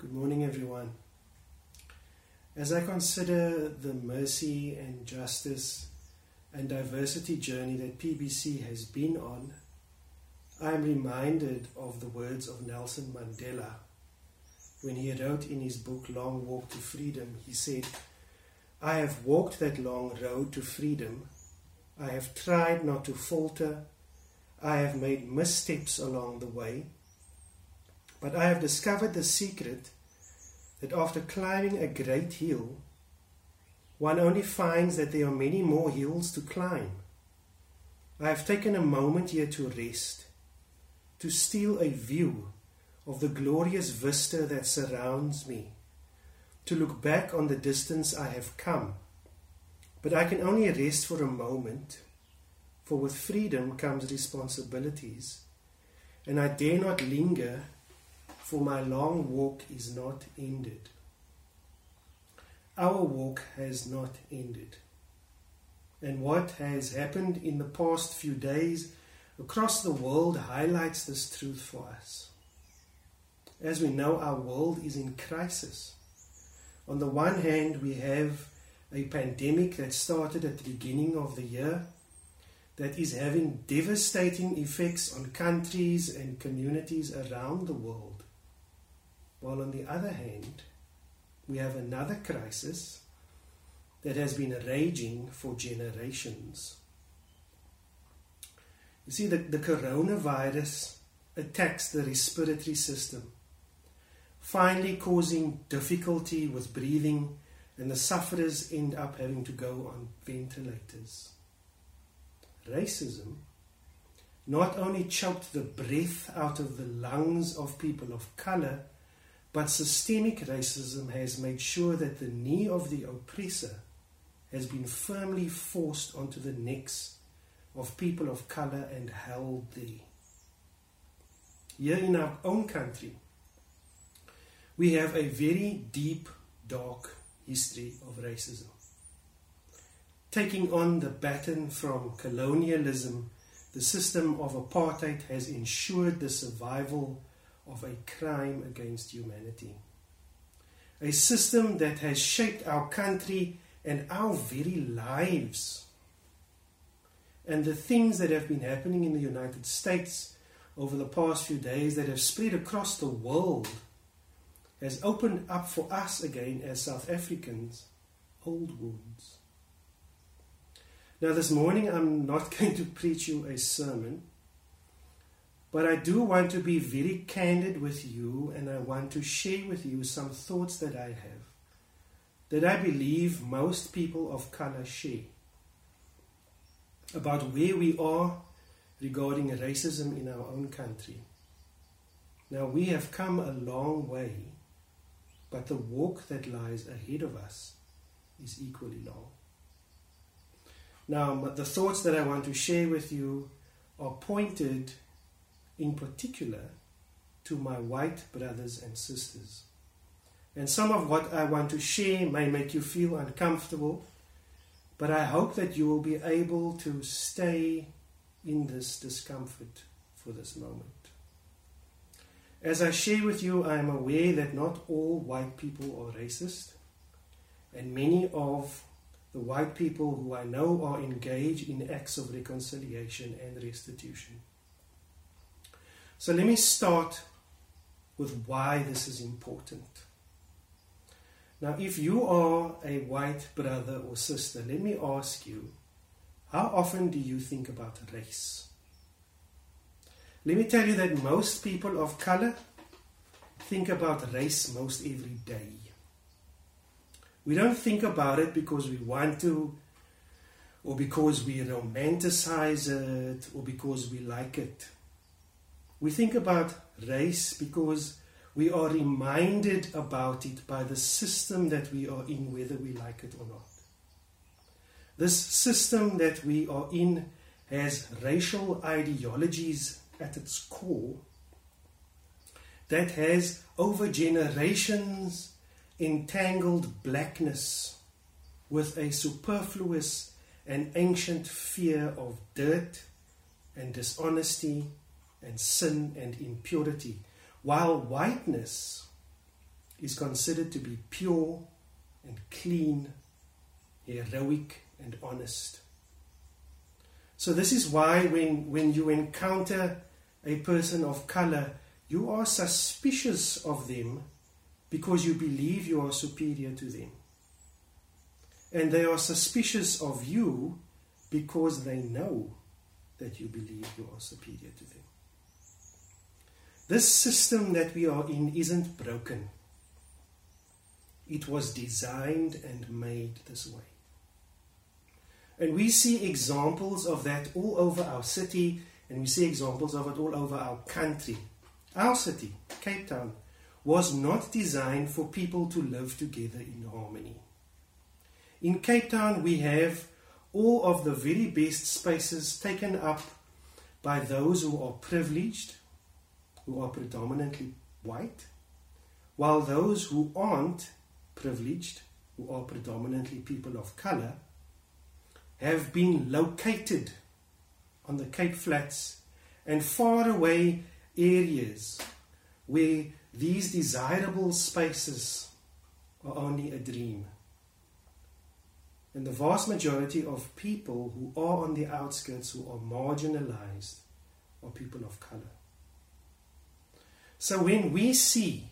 Good morning, everyone. As I consider the mercy and justice and diversity journey that PBC has been on, I am reminded of the words of Nelson Mandela when he wrote in his book Long Walk to Freedom. He said, I have walked that long road to freedom. I have tried not to falter. I have made missteps along the way. But I have discovered the secret that after climbing a great hill, one only finds that there are many more hills to climb. I have taken a moment here to rest, to steal a view of the glorious vista that surrounds me, to look back on the distance I have come. But I can only rest for a moment, for with freedom comes responsibilities, and I dare not linger for my long walk is not ended. Our walk has not ended. And what has happened in the past few days across the world highlights this truth for us. As we know, our world is in crisis. On the one hand, we have a pandemic that started at the beginning of the year that is having devastating effects on countries and communities around the world. While on the other hand, we have another crisis that has been raging for generations. You see, the, the coronavirus attacks the respiratory system, finally causing difficulty with breathing, and the sufferers end up having to go on ventilators. Racism not only choked the breath out of the lungs of people of color but systemic racism has made sure that the knee of the oppressor has been firmly forced onto the necks of people of color and held there. Here in our own country, we have a very deep, dark history of racism. Taking on the baton from colonialism, the system of apartheid has ensured the survival of a crime against humanity. A system that has shaped our country and our very lives. And the things that have been happening in the United States over the past few days that have spread across the world has opened up for us again as South Africans old wounds. Now, this morning I'm not going to preach you a sermon. But I do want to be very candid with you and I want to share with you some thoughts that I have that I believe most people of color share about where we are regarding racism in our own country. Now, we have come a long way, but the walk that lies ahead of us is equally long. Now, the thoughts that I want to share with you are pointed in particular to my white brothers and sisters. And some of what I want to share may make you feel uncomfortable, but I hope that you will be able to stay in this discomfort for this moment. As I share with you, I am aware that not all white people are racist, and many of the white people who I know are engaged in acts of reconciliation and restitution. So let me start with why this is important. Now, if you are a white brother or sister, let me ask you how often do you think about race? Let me tell you that most people of color think about race most every day. We don't think about it because we want to, or because we romanticize it, or because we like it. We think about race because we are reminded about it by the system that we are in, whether we like it or not. This system that we are in has racial ideologies at its core that has over generations entangled blackness with a superfluous and ancient fear of dirt and dishonesty and sin and impurity, while whiteness is considered to be pure and clean, heroic and honest. So, this is why when, when you encounter a person of color, you are suspicious of them because you believe you are superior to them. And they are suspicious of you because they know that you believe you are superior to them. This system that we are in isn't broken. It was designed and made this way. And we see examples of that all over our city, and we see examples of it all over our country. Our city, Cape Town, was not designed for people to live together in harmony. In Cape Town, we have all of the very best spaces taken up by those who are privileged, who are predominantly white, while those who aren't privileged, who are predominantly people of color, have been located on the Cape Flats and far away areas where these desirable spaces are only a dream. And the vast majority of people who are on the outskirts, who are marginalized, are people of color. So when we see,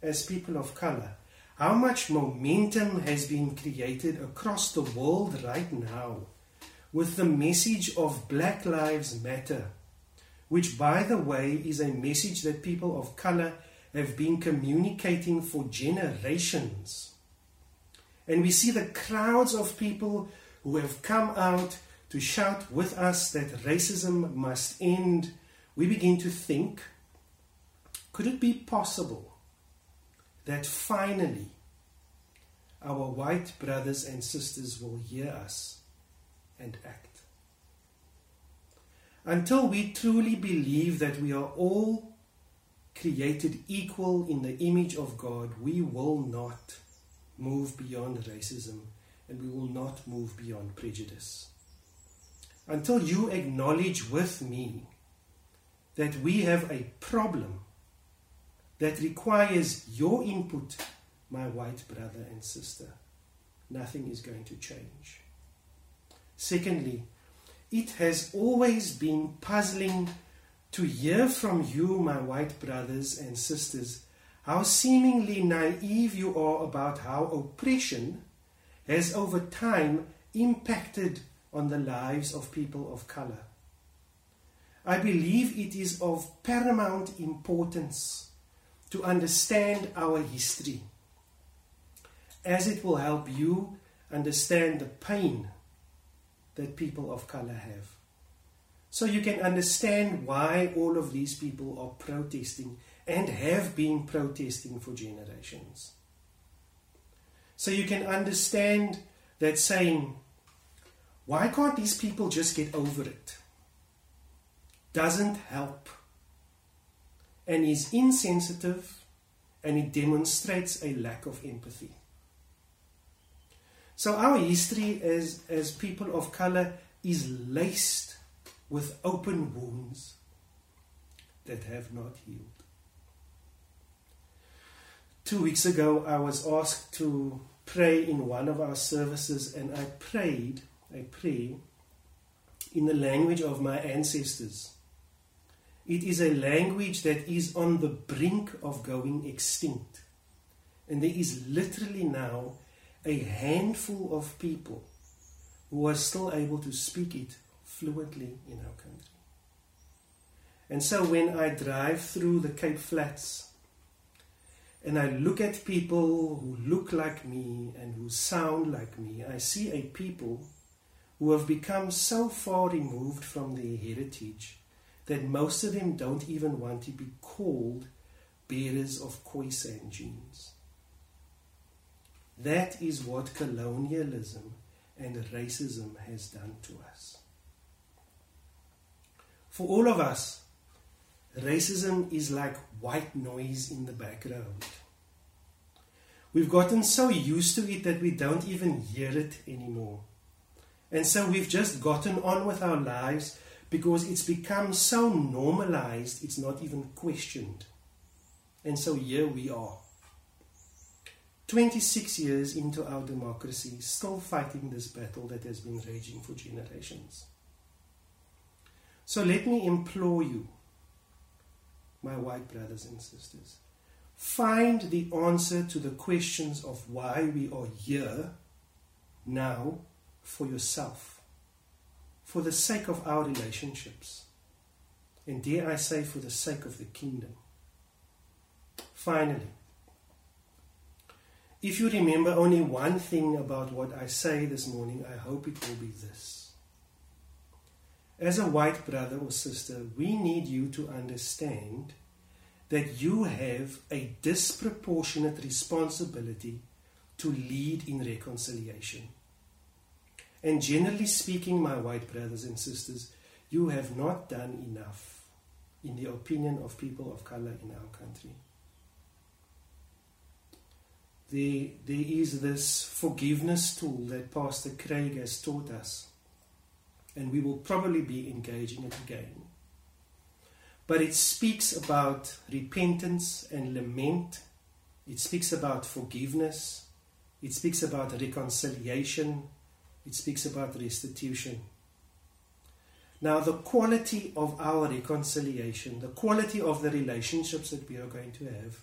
as people of color, how much momentum has been created across the world right now with the message of Black Lives Matter, which, by the way, is a message that people of color have been communicating for generations. And we see the crowds of people who have come out to shout with us that racism must end. We begin to think could it be possible that finally our white brothers and sisters will hear us and act? Until we truly believe that we are all created equal in the image of God, we will not move beyond racism and we will not move beyond prejudice. Until you acknowledge with me that we have a problem that requires your input, my white brother and sister, nothing is going to change. Secondly, it has always been puzzling to hear from you, my white brothers and sisters, how seemingly naive you are about how oppression has over time impacted on the lives of people of color. I believe it is of paramount importance to understand our history, as it will help you understand the pain that people of color have. So you can understand why all of these people are protesting and have been protesting for generations. So you can understand that saying, why can't these people just get over it? Doesn't help and is insensitive and it demonstrates a lack of empathy. So our history as, as people of color is laced with open wounds that have not healed. Two weeks ago, I was asked to pray in one of our services, and I prayed a prayer in the language of my ancestors. It is a language that is on the brink of going extinct. And there is literally now a handful of people who are still able to speak it fluently in our country. And so when I drive through the Cape Flats and I look at people who look like me and who sound like me, I see a people who have become so far removed from their heritage that most of them don't even want to be called bearers of Khoisan genes. That is what colonialism and racism has done to us. For all of us, racism is like white noise in the background. We've gotten so used to it that we don't even hear it anymore. And so we've just gotten on with our lives because it's become so normalized, it's not even questioned. And so here we are. 26 years into our democracy, still fighting this battle that has been raging for generations. So let me implore you, my white brothers and sisters, find the answer to the questions of why we are here now for yourself, for the sake of our relationships, and dare I say, for the sake of the kingdom. Finally, if you remember only one thing about what I say this morning, I hope it will be this. As a white brother or sister, we need you to understand that you have a disproportionate responsibility to lead in reconciliation. And generally speaking, my white brothers and sisters, you have not done enough in the opinion of people of color in our country. There, there is this forgiveness tool that Pastor Craig has taught us, and we will probably be engaging it again. But it speaks about repentance and lament, it speaks about forgiveness, it speaks about reconciliation, it speaks about restitution. Now, the quality of our reconciliation, the quality of the relationships that we are going to have,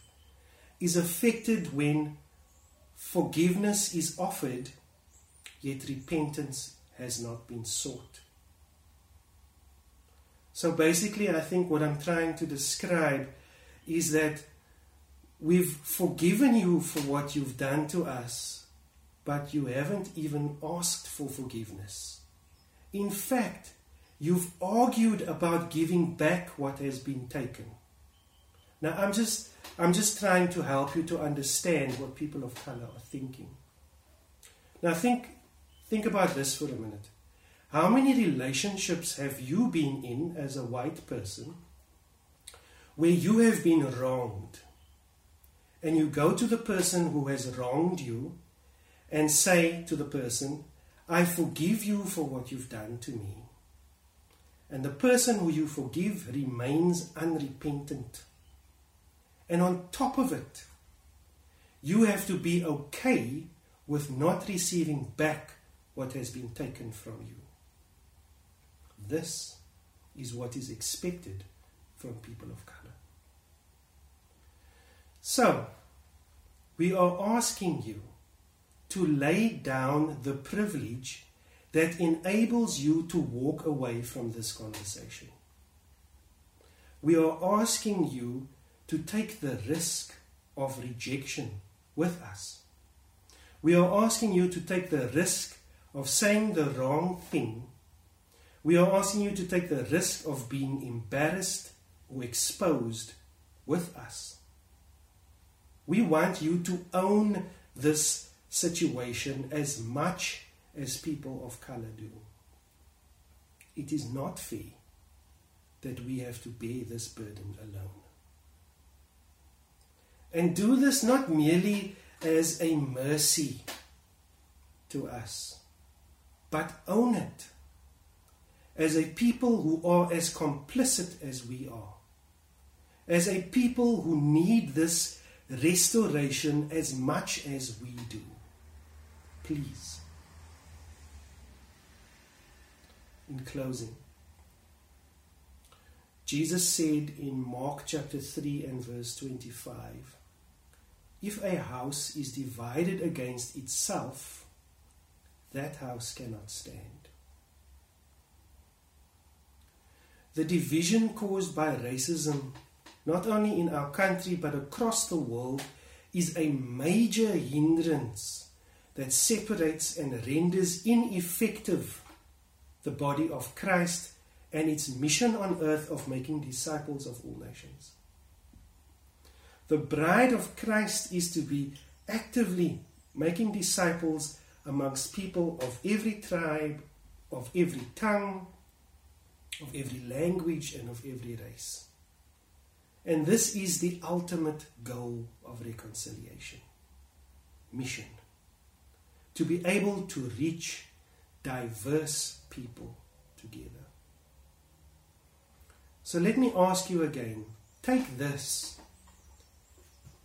is affected when forgiveness is offered, yet repentance has not been sought. So basically, I think what I'm trying to describe is that we've forgiven you for what you've done to us, but you haven't even asked for forgiveness. In fact, you've argued about giving back what has been taken. Now, I'm just, I'm just trying to help you to understand what people of color are thinking. Now, think, think about this for a minute. How many relationships have you been in as a white person where you have been wronged? And you go to the person who has wronged you and say to the person, I forgive you for what you've done to me. And the person who you forgive remains unrepentant. And on top of it, you have to be okay with not receiving back what has been taken from you. This is what is expected from people of color. So, we are asking you to lay down the privilege that enables you to walk away from this conversation. We are asking you to take the risk of rejection with us. We are asking you to take the risk of saying the wrong thing we are asking you to take the risk of being embarrassed or exposed with us. We want you to own this situation as much as people of color do. It is not fair that we have to bear this burden alone. And do this not merely as a mercy to us, but own it as a people who are as complicit as we are, as a people who need this restoration as much as we do. Please. In closing, Jesus said in Mark chapter 3 and verse 25 If a house is divided against itself, that house cannot stand. the division caused by racism, not only in our country but across the world, is a major hindrance that separates and renders ineffective the body of Christ and its mission on earth of making disciples of all nations. The bride of Christ is to be actively making disciples amongst people of every tribe, of every tongue, of every language and of every race. And this is the ultimate goal of reconciliation mission. To be able to reach diverse people together. So let me ask you again take this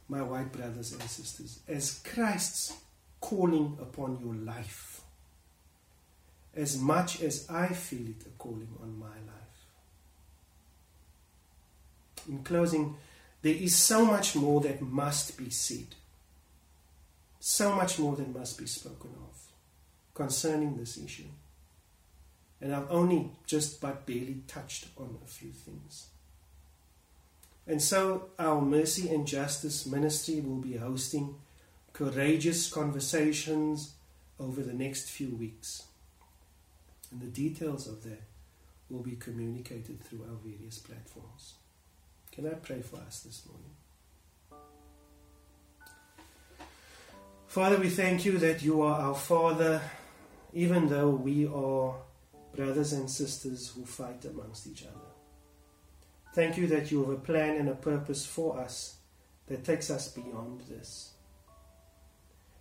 my white brothers and sisters, as Christ's calling upon your life, as much as I feel it a calling on my life. In closing, there is so much more that must be said, so much more that must be spoken of concerning this issue. And I've only just but barely touched on a few things. And so, our Mercy and Justice Ministry will be hosting courageous conversations over the next few weeks. And the details of that will be communicated through our various platforms. Can I pray for us this morning? Father, we thank you that you are our Father, even though we are brothers and sisters who fight amongst each other. Thank you that you have a plan and a purpose for us that takes us beyond this.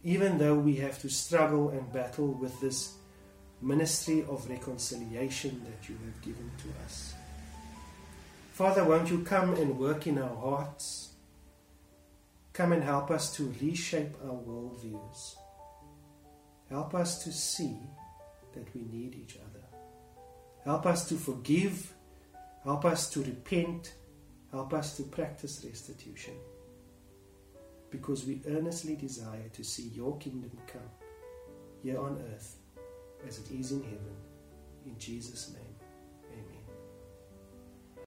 Even though we have to struggle and battle with this ministry of reconciliation that you have given to us. Father, won't you come and work in our hearts? Come and help us to reshape our worldviews. Help us to see that we need each other. Help us to forgive Help us to repent. Help us to practice restitution. Because we earnestly desire to see your kingdom come here on earth as it is in heaven. In Jesus' name.